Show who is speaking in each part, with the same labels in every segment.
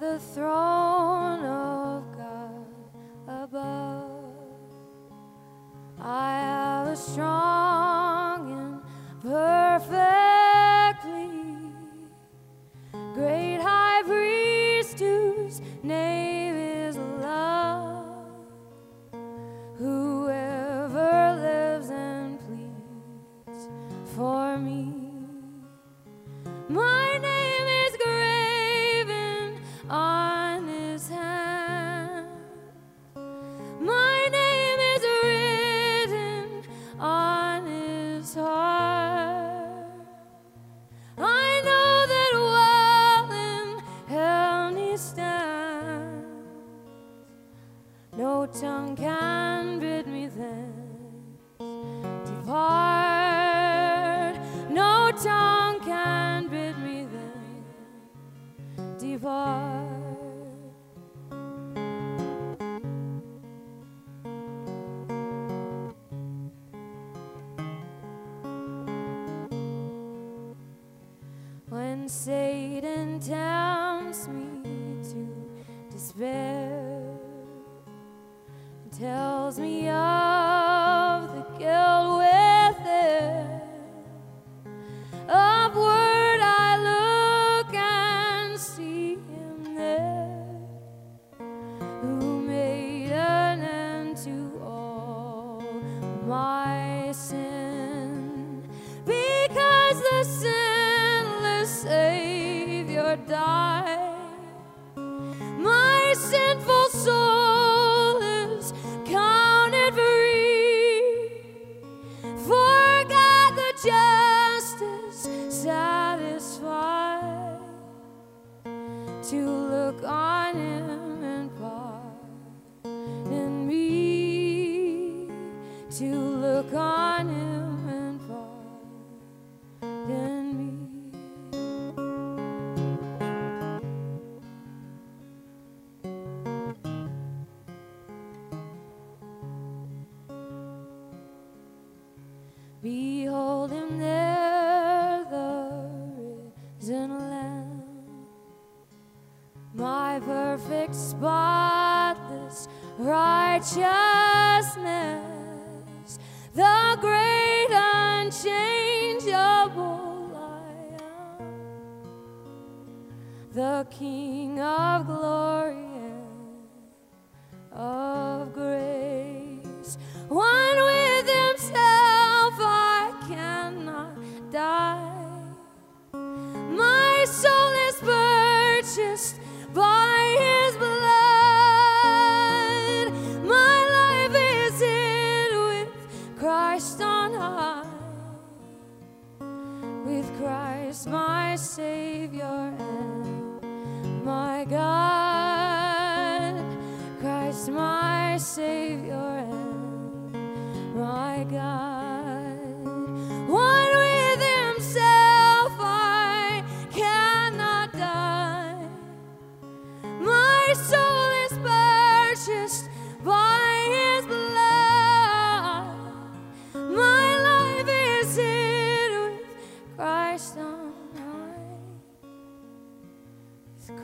Speaker 1: the throne of God above. I have a strong and perfect plea. Great high priest whose name is love. Whoever lives and pleads for me. My depart. When Satan tempts me to despair, tells me of to look on Him and pardon me. To look on Him and pardon me. Behold him there, spotless righteousness, the great unchangeable I am, the King of glory my Savior and my God. Christ, my Savior and my God. One with Himself, I cannot die. My soul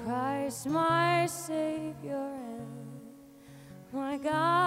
Speaker 1: Christ, my Savior and my God.